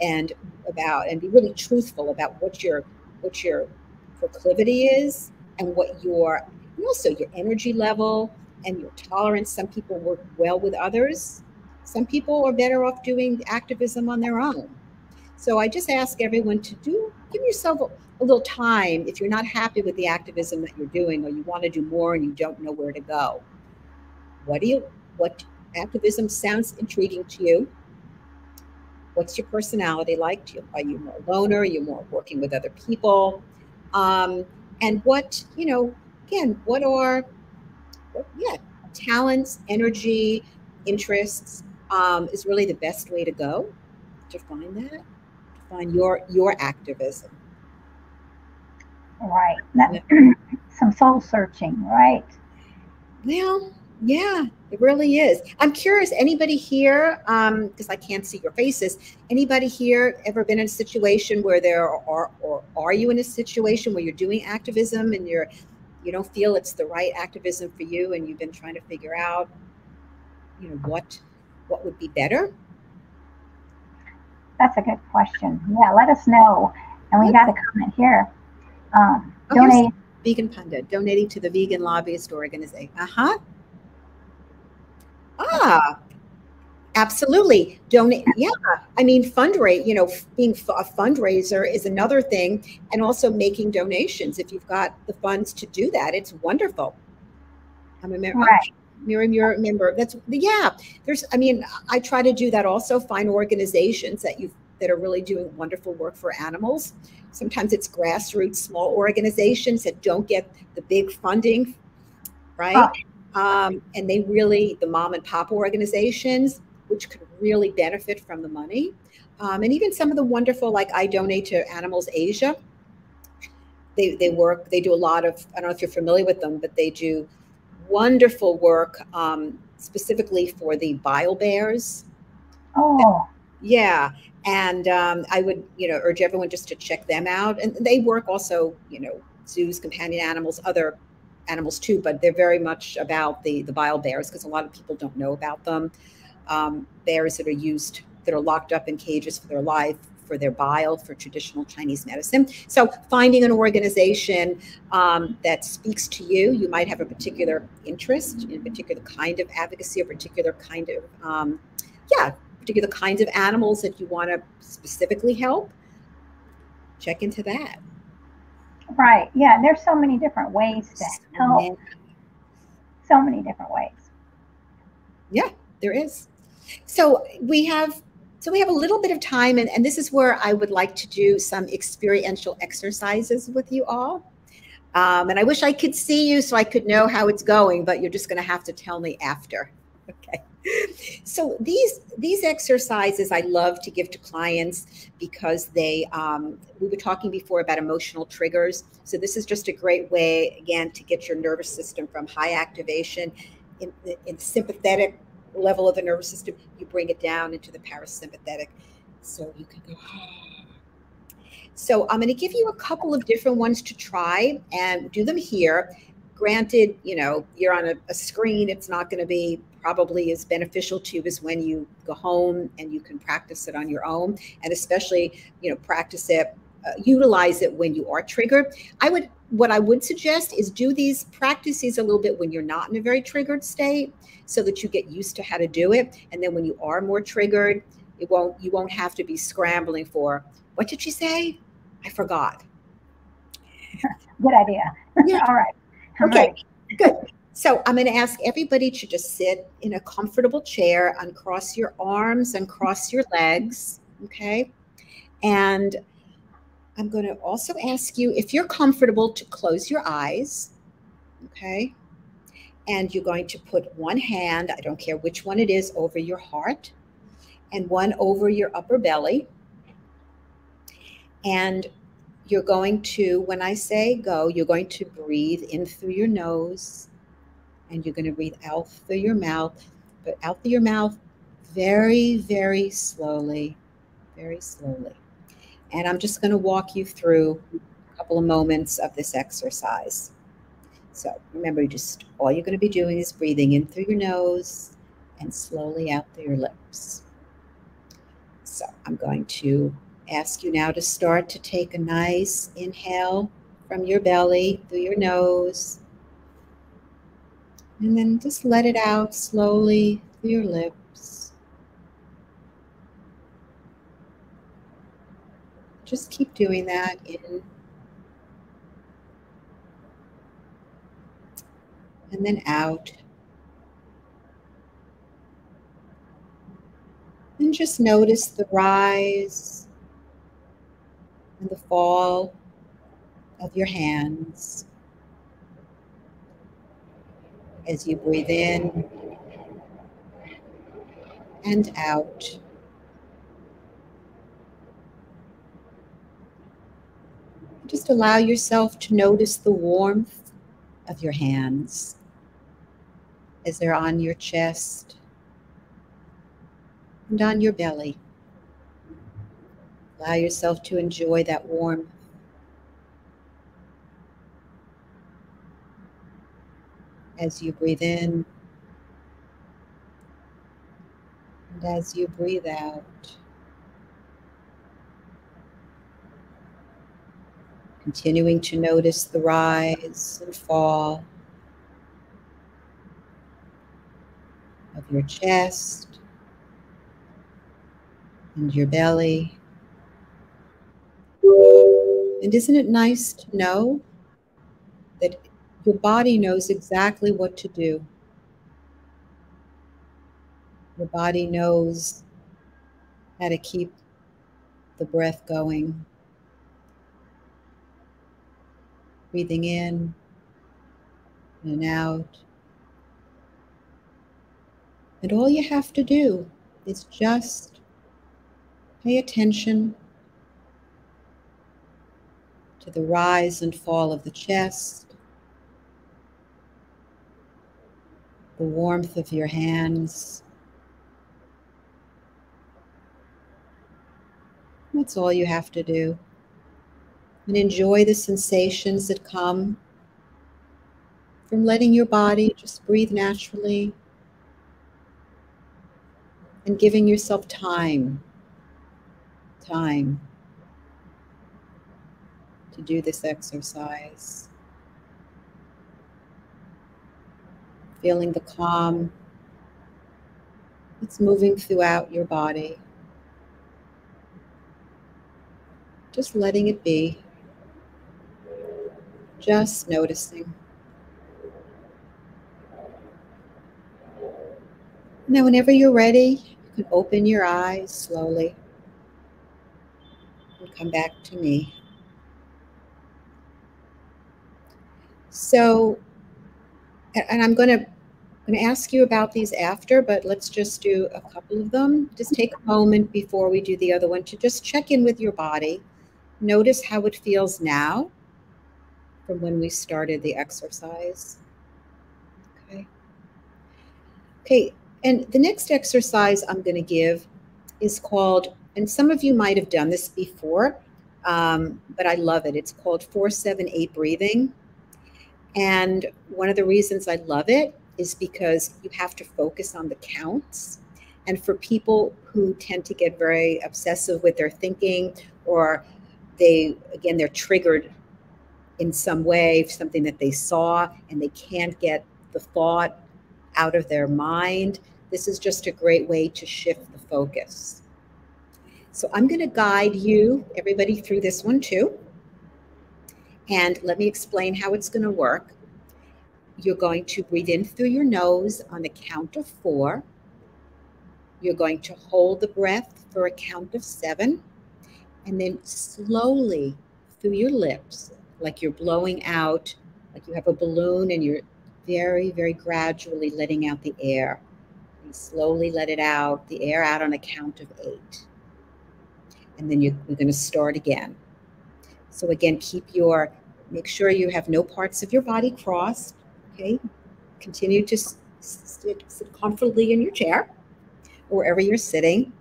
and about and be really truthful about what your what your proclivity is and what your and also your energy level and your tolerance. Some people work well with others. Some people are better off doing activism on their own. So I just ask everyone to do give yourself a, a little time if you're not happy with the activism that you're doing or you want to do more and you don't know where to go. What do you what activism sounds intriguing to you? What's your personality like? You, are you more loner? Are you more working with other people? Um, and what, you know, again, what are, what, yeah, talents, energy, interests um, is really the best way to go to find that, find your your activism. Right. That, some soul searching, right? Well, yeah, it really is. I'm curious, anybody here, um because I can't see your faces, anybody here ever been in a situation where there are, or are you in a situation where you're doing activism and you're, you don't feel it's the right activism for you and you've been trying to figure out, you know, what, what would be better? That's a good question. Yeah, let us know. And we got a comment here. Um, oh, donate. Vegan Panda, donating to the Vegan Lobbyist Organization. Uh huh. Ah, absolutely. Donate. Yeah. I mean, fundraise, you know, being a fundraiser is another thing. And also making donations. If you've got the funds to do that, it's wonderful. I'm a member. Right. Miriam, you're a member. That's yeah. There's, I mean, I try to do that also. Find organizations that you that are really doing wonderful work for animals. Sometimes it's grassroots, small organizations that don't get the big funding, right? Oh um, and they really, the mom and pop organizations, which could really benefit from the money. Um, and even some of the wonderful, like I donate to Animals Asia. They, they work, they do a lot of, I don't know if you're familiar with them, but they do wonderful work um, specifically for the bile bears. Oh. Yeah. And um, I would, you know, urge everyone just to check them out. And they work also, you know, zoos, companion animals, other animals too, but they're very much about the the bile bears because a lot of people don't know about them. Um, bears that are used that are locked up in cages for their life for their bile for traditional Chinese medicine. So finding an organization um, that speaks to you, you might have a particular interest in a particular kind of advocacy, a particular kind of, um, yeah, particular kinds of animals that you want to specifically help. Check into that. Right. Yeah. There's so many different ways to help. So many different ways. Yeah, there is. So we have so we have a little bit of time and, and this is where I would like to do some experiential exercises with you all. Um, and I wish I could see you so I could know how it's going, but you're just going to have to tell me after. Okay. So these these exercises I love to give to clients because they um, we were talking before about emotional triggers. So this is just a great way again to get your nervous system from high activation in, in sympathetic level of the nervous system. You bring it down into the parasympathetic, so you can go. Ah. So I'm going to give you a couple of different ones to try and do them here granted, you know, you're on a, a screen, it's not going to be probably as beneficial to you as when you go home and you can practice it on your own and especially you know practice it uh, utilize it when you are triggered. I would what i would suggest is do these practices a little bit when you're not in a very triggered state so that you get used to how to do it. And then when you are more triggered it won't you won't have to be scrambling for what did she say? I forgot. Good idea. Yeah. all right. Okay good. So I'm going to ask everybody to just sit in a comfortable chair, uncross your arms, uncross your legs, okay? And I'm going to also ask you if you're comfortable to close your eyes, okay? And you're going to put one hand, I don't care which one it is, over your heart and one over your upper belly. And you're going to, when I say go, you're going to breathe in through your nose and you're going to breathe out through your mouth, but out through your mouth very, very slowly, very slowly. And I'm just going to walk you through a couple of moments of this exercise. So remember, just all you're going to be doing is breathing in through your nose and slowly out through your lips. So I'm going to ask you now to start to take a nice inhale from your belly through your nose and then just let it out slowly through your lips. Just keep doing that in and then out. And just notice the rise and the fall of your hands as you breathe in and out. Just allow yourself to notice the warmth of your hands as they're on your chest and on your belly. Allow yourself to enjoy that warmth. As you breathe in and as you breathe out. Continuing to notice the rise and fall of your chest and your belly. And isn't it nice to know that your body knows exactly what to do? Your body knows how to keep the breath going. Breathing in and out. And all you have to do is just pay attention to the rise and fall of the chest, the warmth of your hands. That's all you have to do and enjoy the sensations that come from letting your body just breathe naturally and giving yourself time, time to do this exercise. Feeling the calm that's moving throughout your body. Just letting it be just noticing. Now, whenever you're ready, you can open your eyes slowly and come back to me. So, and I'm going to I'm going to ask you about these after, but let's just do a couple of them. Just take a moment before we do the other one to just check in with your body. Notice how it feels now from when we started the exercise. Okay. Okay, and the next exercise I'm going to give is called, and some of you might have done this before, um, but I love it. It's called 478 breathing. And one of the reasons I love it is because you have to focus on the counts. And for people who tend to get very obsessive with their thinking, or they, again, they're triggered in some way, something that they saw, and they can't get the thought out of their mind, this is just a great way to shift the focus. So I'm going to guide you, everybody, through this one too. And let me explain how it's going to work. You're going to breathe in through your nose on a count of four. You're going to hold the breath for a count of seven. And then slowly through your lips, like you're blowing out, like you have a balloon and you're very, very gradually letting out the air. You slowly let it out, the air out on a count of eight. And then you, you're going to start again. So again, keep your, make sure you have no parts of your body crossed. Okay. Continue to sit, sit comfortably in your chair wherever you're sitting.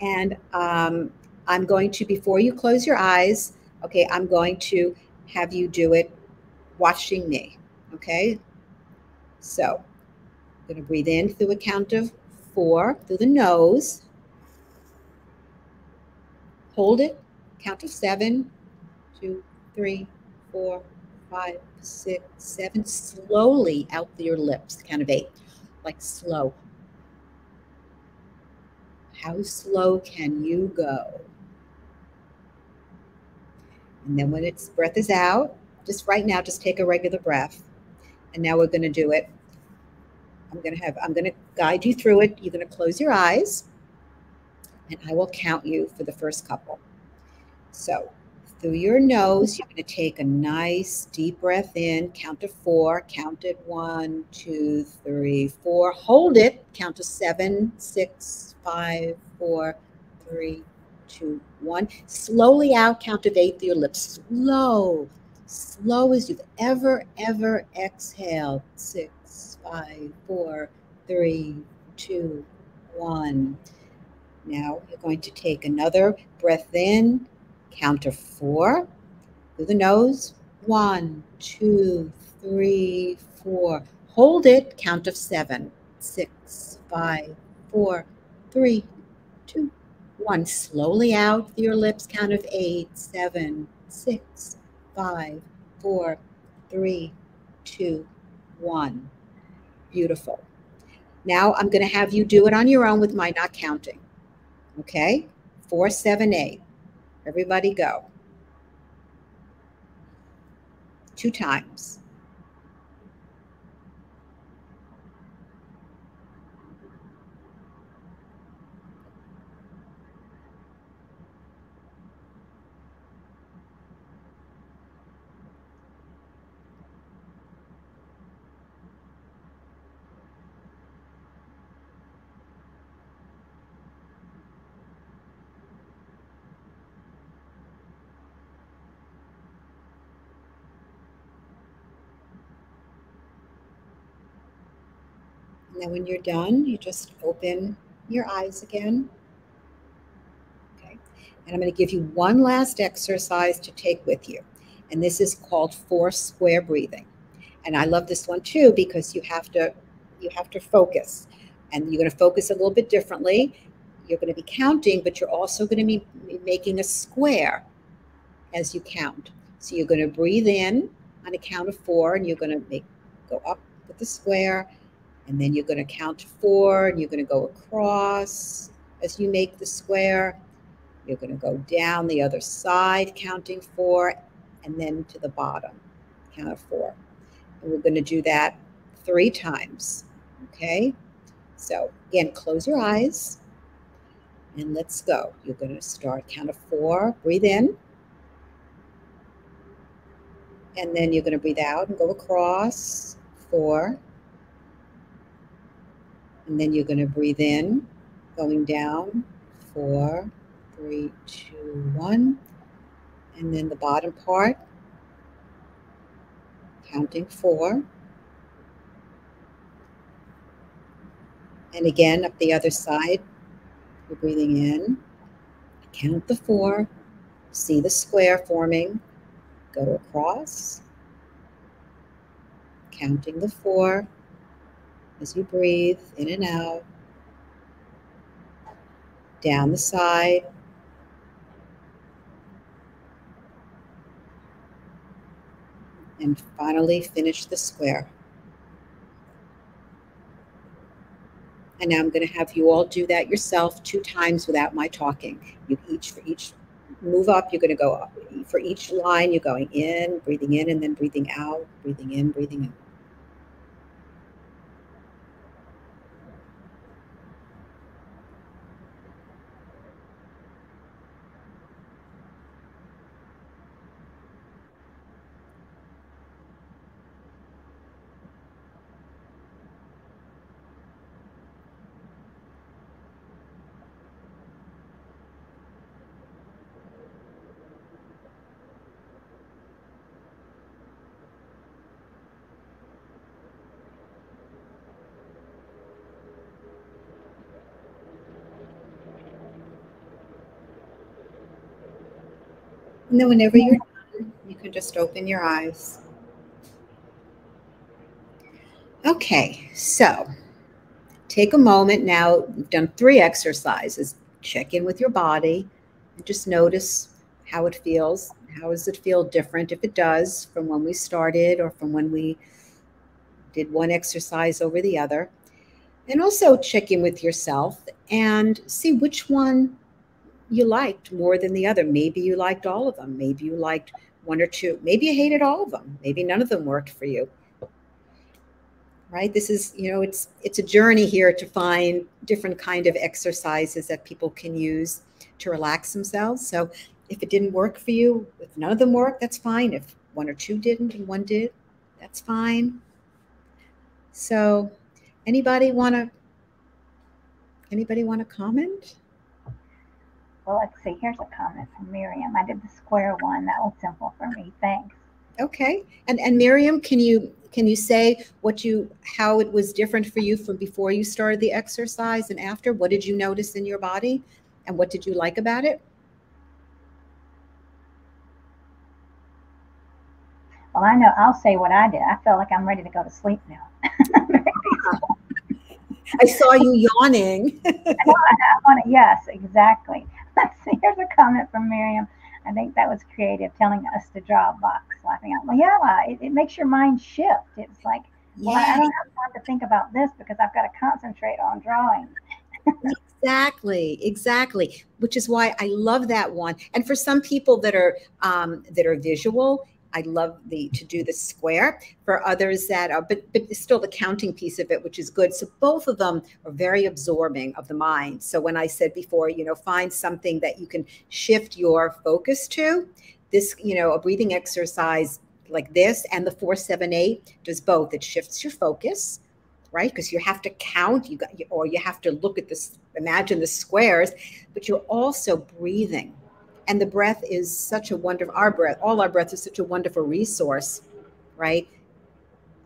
And um, I'm going to, before you close your eyes, okay, I'm going to have you do it watching me. Okay. So I'm going to breathe in through a count of four through the nose. Hold it, count of seven, two, three, four, five, six, seven. Slowly out through your lips, count of eight, like slow. How slow can you go? And then when its breath is out, just right now, just take a regular breath. And now we're going to do it. I'm going to have, I'm going to guide you through it. You're going to close your eyes and I will count you for the first couple. So through your nose, you're going to take a nice deep breath in, count to four, count it one, two, three, four, hold it, count to seven, six, five, four, three, two, one. Slowly out, count of eight through your lips. Slow, slow as you've ever, ever exhaled. Six, five, four, three, two, one. Now you're going to take another breath in Count to four through the nose. One, two, three, four. Hold it. Count of seven, six, five, four, three, two, one. Slowly out through your lips. Count of eight, seven, six, five, four, three, two, one. Beautiful. Now I'm going to have you do it on your own with my not counting. Okay? Four, seven, eight. Everybody go. Two times. Now, when you're done, you just open your eyes again. Okay. And I'm going to give you one last exercise to take with you. And this is called four square breathing. And I love this one too because you have to you have to focus. And you're going to focus a little bit differently. You're going to be counting, but you're also going to be making a square as you count. So you're going to breathe in on a count of four, and you're going to make go up with the square, and then you're going to count four and you're going to go across as you make the square. You're going to go down the other side, counting four, and then to the bottom, count of four. And we're going to do that three times. Okay? So again, close your eyes and let's go. You're going to start count of four, breathe in. And then you're going to breathe out and go across four, and then you're going to breathe in, going down, four, three, two, one. And then the bottom part, counting four. And again, up the other side, you're breathing in, count the four, see the square forming, go across, counting the four, as you breathe in and out, down the side. And finally finish the square. And now I'm going to have you all do that yourself two times without my talking. You each for each move up, you're going to go up. For each line, you're going in, breathing in, and then breathing out, breathing in, breathing out. And then whenever you're done, you can just open your eyes. Okay, so take a moment now. We've done three exercises. Check in with your body and just notice how it feels. How does it feel different if it does from when we started or from when we did one exercise over the other? And also check in with yourself and see which one you liked more than the other. Maybe you liked all of them. Maybe you liked one or two. Maybe you hated all of them. Maybe none of them worked for you. Right? This is, you know, it's it's a journey here to find different kind of exercises that people can use to relax themselves. So if it didn't work for you, if none of them worked, that's fine. If one or two didn't and one did, that's fine. So, anybody want to anybody want to comment? Well, let's see. Here's a comment from Miriam. I did the square one. That was simple for me. Thanks. Okay. And and Miriam, can you can you say what you how it was different for you from before you started the exercise and after? What did you notice in your body and what did you like about it? Well, I know I'll say what I did. I felt like I'm ready to go to sleep now. I saw you yawning. I want to, yes, exactly. Let's see. Here's a comment from Miriam. I think that was creative, telling us to draw a box, laughing out. Well, yeah, it, it makes your mind shift. It's like, well, I don't have time to think about this because I've got to concentrate on drawing. exactly exactly which is why i love that one and for some people that are um, that are visual I love the to do the square. For others that are, but but still the counting piece of it, which is good. So both of them are very absorbing of the mind. So when I said before, you know, find something that you can shift your focus to. This, you know, a breathing exercise like this and the four seven eight does both. It shifts your focus, right? Because you have to count. You got, or you have to look at this, imagine the squares, but you're also breathing and the breath is such a wonderful our breath all our breath is such a wonderful resource right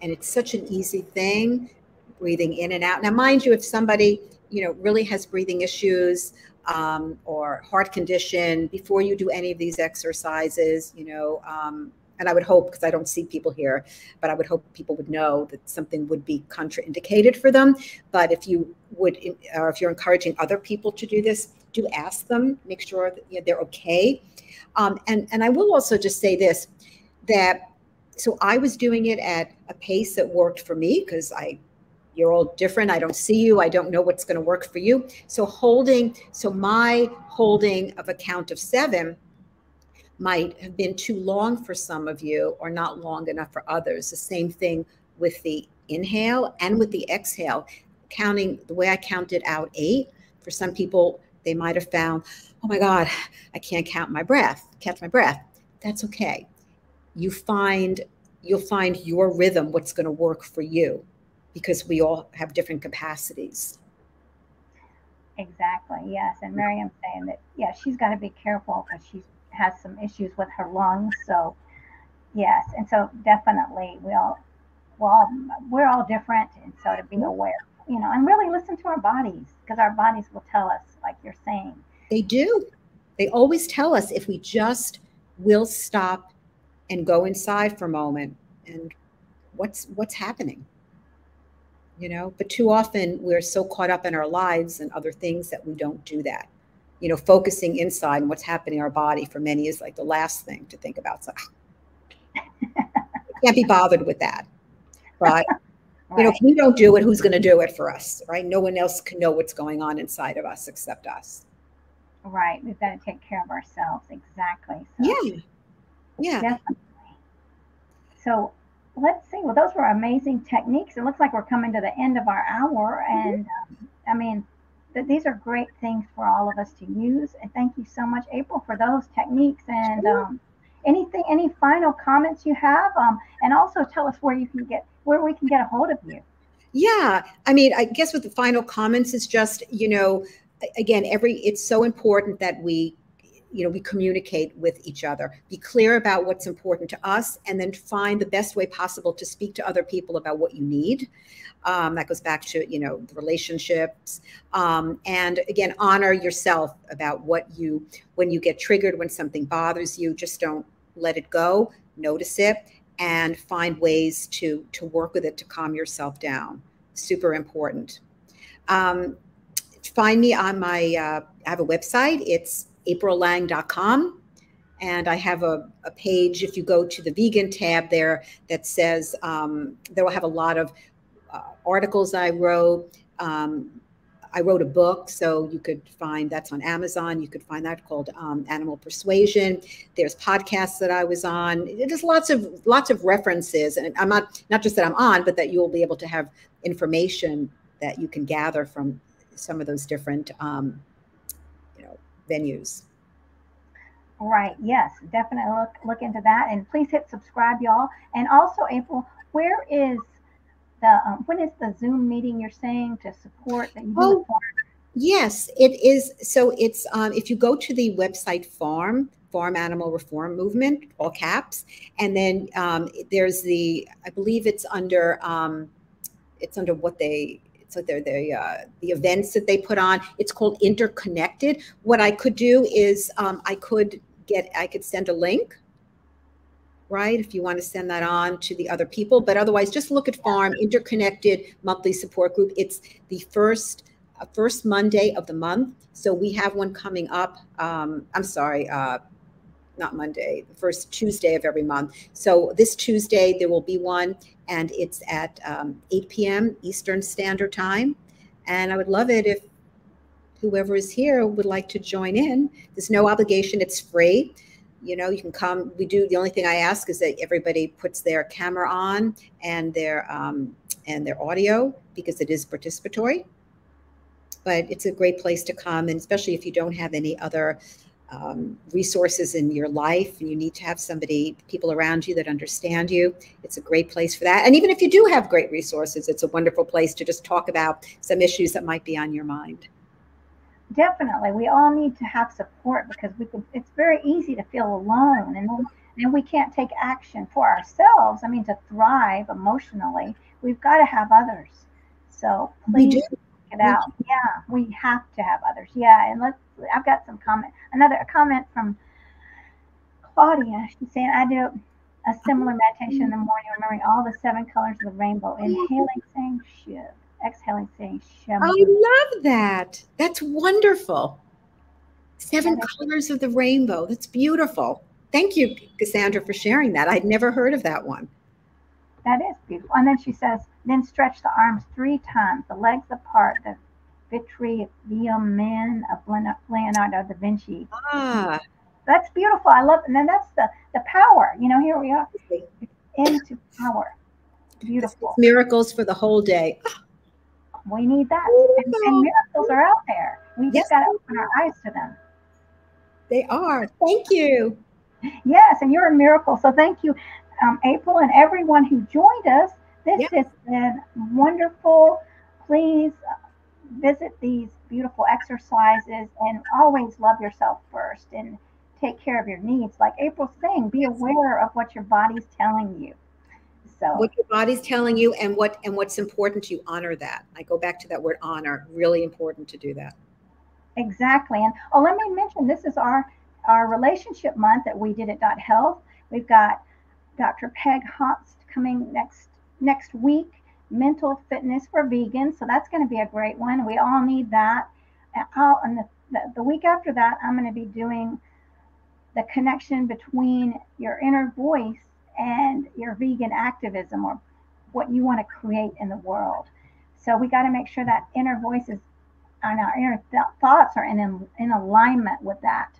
and it's such an easy thing breathing in and out now mind you if somebody you know really has breathing issues um, or heart condition before you do any of these exercises you know um, and I would hope because I don't see people here, but I would hope people would know that something would be contraindicated for them. But if you would, or if you're encouraging other people to do this, do ask them, make sure that you know, they're okay. Um, and, and I will also just say this, that, so I was doing it at a pace that worked for me because I, you're all different. I don't see you. I don't know what's going to work for you. So holding, so my holding of a count of seven might have been too long for some of you or not long enough for others. The same thing with the inhale and with the exhale. Counting the way I counted out eight, for some people, they might have found, oh my God, I can't count my breath, catch my breath. That's okay. You find you'll find your rhythm, what's going to work for you, because we all have different capacities. Exactly. Yes. And Miriam's saying that, yeah, she's got to be careful because she has some issues with her lungs. So, yes. And so definitely we all, well, we're all different. And so to be mm-hmm. aware, you know, and really listen to our bodies because our bodies will tell us, like you're saying. They do. They always tell us if we just will stop and go inside for a moment and what's what's happening you know but too often we're so caught up in our lives and other things that we don't do that you know focusing inside and what's happening in our body for many is like the last thing to think about so ah, can't be bothered with that but Right. You know, if we don't do it, who's going to do it for us, right? No one else can know what's going on inside of us except us. Right. We've got to take care of ourselves. Exactly. So, yeah. Yeah. Definitely. So let's see. Well, those were amazing techniques. It looks like we're coming to the end of our hour. Mm-hmm. And um, I mean, th- these are great things for all of us to use. And thank you so much, April, for those techniques. And um, anything, any final comments you have? Um, and also tell us where you can get where we can get a hold of you. Yeah, I mean, I guess with the final comments is just you know, again, every it's so important that we you know we communicate with each other be clear about what's important to us and then find the best way possible to speak to other people about what you need. Um, that goes back to you know the relationships. Um, and again honor yourself about what you when you get triggered when something bothers you just don't let it go. Notice it and find ways to to work with it to calm yourself down. Super important. Um, find me on my uh, I have a website. It's aprillang.com. And I have a, a, page, if you go to the vegan tab there, that says um, there will have a lot of uh, articles I wrote, um, I wrote a book, so you could find that's on Amazon. You could find that called um, Animal Persuasion. There's podcasts that I was on. There's lots of lots of references, and I'm not not just that I'm on, but that you'll be able to have information that you can gather from some of those different um, you know venues. Right. Yes, definitely look look into that, and please hit subscribe, y'all. And also, April, where is the um, when is the Zoom meeting you're saying to support that you oh, Yes, it is. So it's um, if you go to the website Farm Farm Animal Reform Movement, all caps, and then um, there's the I believe it's under um, it's under what they so they're the uh, the events that they put on. It's called Interconnected. What I could do is um, I could get I could send a link, right? If you want to send that on to the other people, but otherwise, just look at Farm Interconnected Monthly Support Group. It's the first uh, first Monday of the month. So we have one coming up. Um, I'm sorry. Uh, not Monday, the first Tuesday of every month. So this Tuesday, there will be one, and it's at um, 8 p.m. Eastern Standard Time. And I would love it if whoever is here would like to join in. There's no obligation, it's free. You know, you can come. We do. The only thing I ask is that everybody puts their camera on and their um, and their audio because it is participatory. But it's a great place to come, and especially if you don't have any other um, resources in your life and you need to have somebody people around you that understand you it's a great place for that and even if you do have great resources it's a wonderful place to just talk about some issues that might be on your mind definitely we all need to have support because we can it's very easy to feel alone and and we can't take action for ourselves i mean to thrive emotionally we've got to have others so please it out. Yeah, we have to have others. Yeah, and let's. I've got some comment. Another comment from Claudia. She's saying, "I do a similar meditation in the morning, remembering all the seven colors of the rainbow, inhaling, saying Shiv, exhaling, saying Shiv." I love that. That's wonderful. Seven colors of the rainbow. That's beautiful. Thank you, Cassandra, for sharing that. I'd never heard of that one. That is beautiful. And then she says, then stretch the arms three times, the legs apart, the Vitruvian Man of Leonardo da Vinci. Ah. That's beautiful. I love, and then that's the the power. You know, here we are into power. Beautiful miracles for the whole day. We need that, and, and, miracles are out there. We just yes. got to open our eyes to them. They are. Thank you. Yes, and you're a miracle. So thank you, um, April, and everyone who joined us. This yep. has been wonderful. Please visit these beautiful exercises and always love yourself first and take care of your needs. Like April's saying, be aware of what your body's telling you. So what your body's telling you and what and what's important to you, honor that. I go back to that word honor. Really important to do that. Exactly. And oh, let me mention this is our our relationship month that we did at Dot Health. We've got Dr. Peg Honst coming next next week mental fitness for vegans. So that's going to be a great one. We all need that. I'll, and the, the, the week after that, I'm going to be doing the connection between your inner voice and your vegan activism or what you want to create in the world. So we got to make sure that inner voices and our inner th- thoughts are in, in, in alignment with that.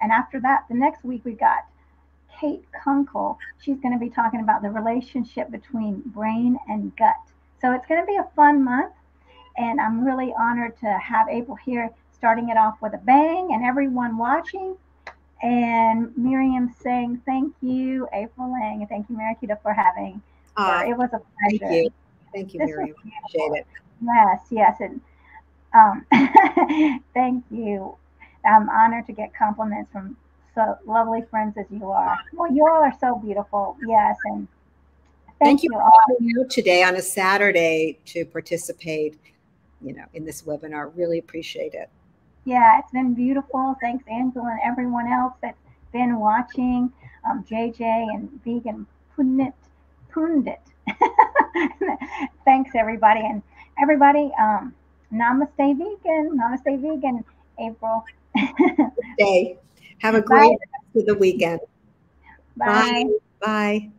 And after that, the next week we got Kate Kunkel. She's going to be talking about the relationship between brain and gut. So it's going to be a fun month. And I'm really honored to have April here starting it off with a bang and everyone watching. And Miriam saying thank you, April Lang, and thank you, Marikita, for having uh. It was a pleasure. Thank you. Thank you, this Miriam. Appreciate it. Yes, yes. And um, thank you. I'm honored to get compliments from so lovely friends as you are. Well, you all are so beautiful. Yes. And thank, thank you, you all today on a Saturday to participate, you know, in this webinar. Really appreciate it. Yeah, it's been beautiful. Thanks, Angela, and everyone else that's been watching. Um, JJ and Vegan Pundit. Pundit. Thanks, everybody. And everybody, um, namaste vegan. Namaste vegan, April. Day. Have a great Bye. rest of the weekend. Bye. Bye. Bye.